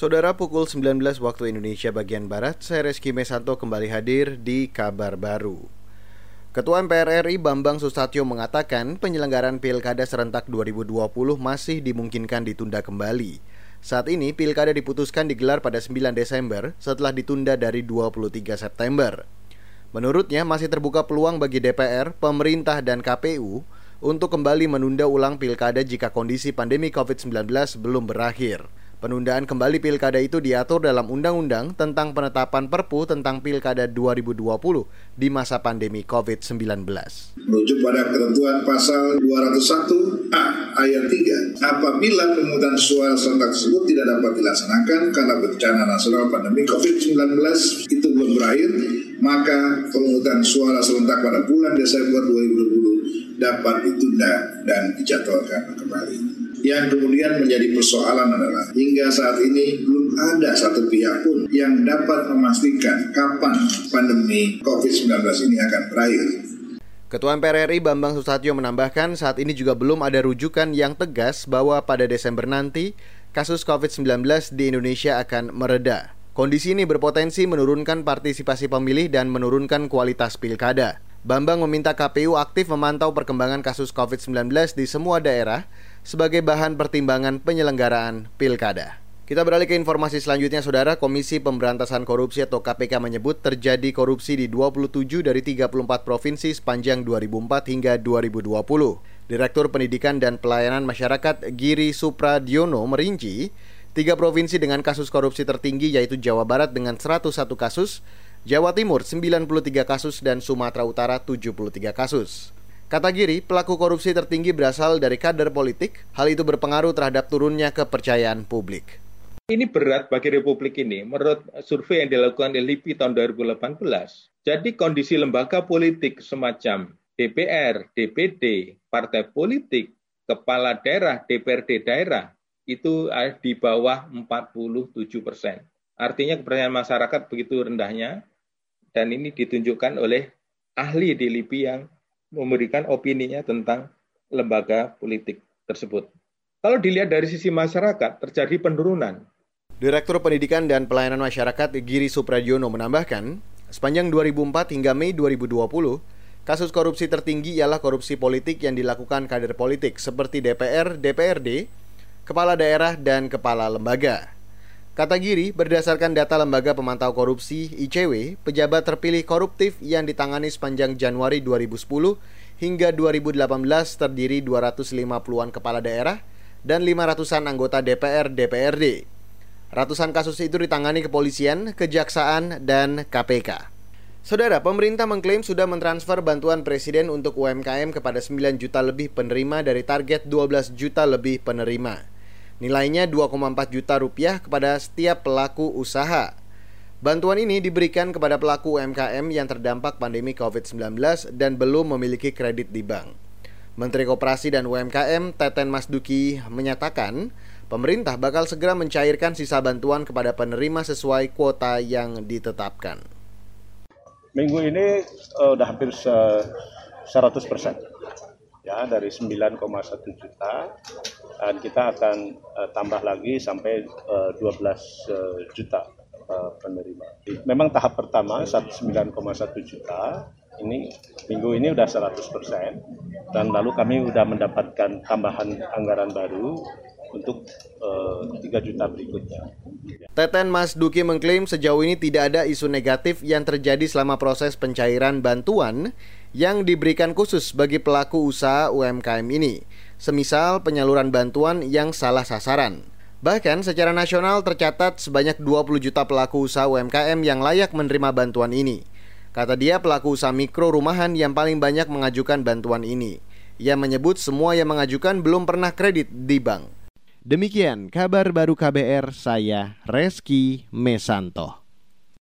Saudara pukul 19 waktu Indonesia bagian Barat, saya Reski Mesanto kembali hadir di Kabar Baru. Ketua MPR RI Bambang Susatyo mengatakan penyelenggaraan Pilkada serentak 2020 masih dimungkinkan ditunda kembali. Saat ini Pilkada diputuskan digelar pada 9 Desember setelah ditunda dari 23 September. Menurutnya masih terbuka peluang bagi DPR, pemerintah dan KPU untuk kembali menunda ulang Pilkada jika kondisi pandemi COVID-19 belum berakhir. Penundaan kembali pilkada itu diatur dalam Undang-Undang tentang penetapan Perpu tentang Pilkada 2020 di masa pandemi COVID-19. Merujuk pada ketentuan pasal 201A ayat 3, apabila pemungutan suara serentak tersebut tidak dapat dilaksanakan karena bencana nasional pandemi COVID-19 itu belum berakhir, maka pemungutan suara serentak pada bulan Desember 2020 dapat ditunda dan dijadwalkan kembali. Yang kemudian menjadi persoalan adalah hingga saat ini belum ada satu pihak pun yang dapat memastikan kapan pandemi COVID-19 ini akan berakhir. Ketua MPR RI Bambang Susatyo menambahkan saat ini juga belum ada rujukan yang tegas bahwa pada Desember nanti kasus COVID-19 di Indonesia akan mereda. Kondisi ini berpotensi menurunkan partisipasi pemilih dan menurunkan kualitas pilkada. Bambang meminta KPU aktif memantau perkembangan kasus COVID-19 di semua daerah sebagai bahan pertimbangan penyelenggaraan pilkada. Kita beralih ke informasi selanjutnya, Saudara. Komisi Pemberantasan Korupsi atau KPK menyebut terjadi korupsi di 27 dari 34 provinsi sepanjang 2004 hingga 2020. Direktur Pendidikan dan Pelayanan Masyarakat Giri Supradiono merinci, tiga provinsi dengan kasus korupsi tertinggi yaitu Jawa Barat dengan 101 kasus, Jawa Timur 93 kasus, dan Sumatera Utara 73 kasus. Kata Giri, pelaku korupsi tertinggi berasal dari kader politik. Hal itu berpengaruh terhadap turunnya kepercayaan publik. Ini berat bagi Republik ini menurut survei yang dilakukan oleh LIPI tahun 2018. Jadi kondisi lembaga politik semacam DPR, DPD, partai politik, kepala daerah, DPRD daerah itu di bawah 47 persen. Artinya kepercayaan masyarakat begitu rendahnya dan ini ditunjukkan oleh ahli di LIPI yang memberikan opininya tentang lembaga politik tersebut. Kalau dilihat dari sisi masyarakat, terjadi penurunan. Direktur Pendidikan dan Pelayanan Masyarakat Giri Supradiono menambahkan, sepanjang 2004 hingga Mei 2020, kasus korupsi tertinggi ialah korupsi politik yang dilakukan kader politik seperti DPR, DPRD, kepala daerah, dan kepala lembaga. Kata Giri, berdasarkan data Lembaga Pemantau Korupsi ICW, pejabat terpilih koruptif yang ditangani sepanjang Januari 2010 hingga 2018 terdiri 250-an kepala daerah dan 500-an anggota DPR DPRD. Ratusan kasus itu ditangani kepolisian, kejaksaan, dan KPK. Saudara, pemerintah mengklaim sudah mentransfer bantuan presiden untuk UMKM kepada 9 juta lebih penerima dari target 12 juta lebih penerima. Nilainya 2,4 juta rupiah kepada setiap pelaku usaha. Bantuan ini diberikan kepada pelaku UMKM yang terdampak pandemi COVID-19 dan belum memiliki kredit di bank. Menteri Koperasi dan UMKM Teten Masduki menyatakan, pemerintah bakal segera mencairkan sisa bantuan kepada penerima sesuai kuota yang ditetapkan. Minggu ini uh, hampir 100 persen ya dari 9,1 juta dan kita akan uh, tambah lagi sampai uh, 12 uh, juta uh, penerima. Memang tahap pertama 9,1 juta ini minggu ini udah 100% dan lalu kami sudah mendapatkan tambahan anggaran baru untuk uh, 3 juta berikutnya. Teten Mas Duki mengklaim sejauh ini tidak ada isu negatif yang terjadi selama proses pencairan bantuan yang diberikan khusus bagi pelaku usaha UMKM ini, semisal penyaluran bantuan yang salah sasaran. Bahkan secara nasional tercatat sebanyak 20 juta pelaku usaha UMKM yang layak menerima bantuan ini. Kata dia pelaku usaha mikro rumahan yang paling banyak mengajukan bantuan ini. Ia menyebut semua yang mengajukan belum pernah kredit di bank. Demikian kabar baru KBR saya Reski Mesanto.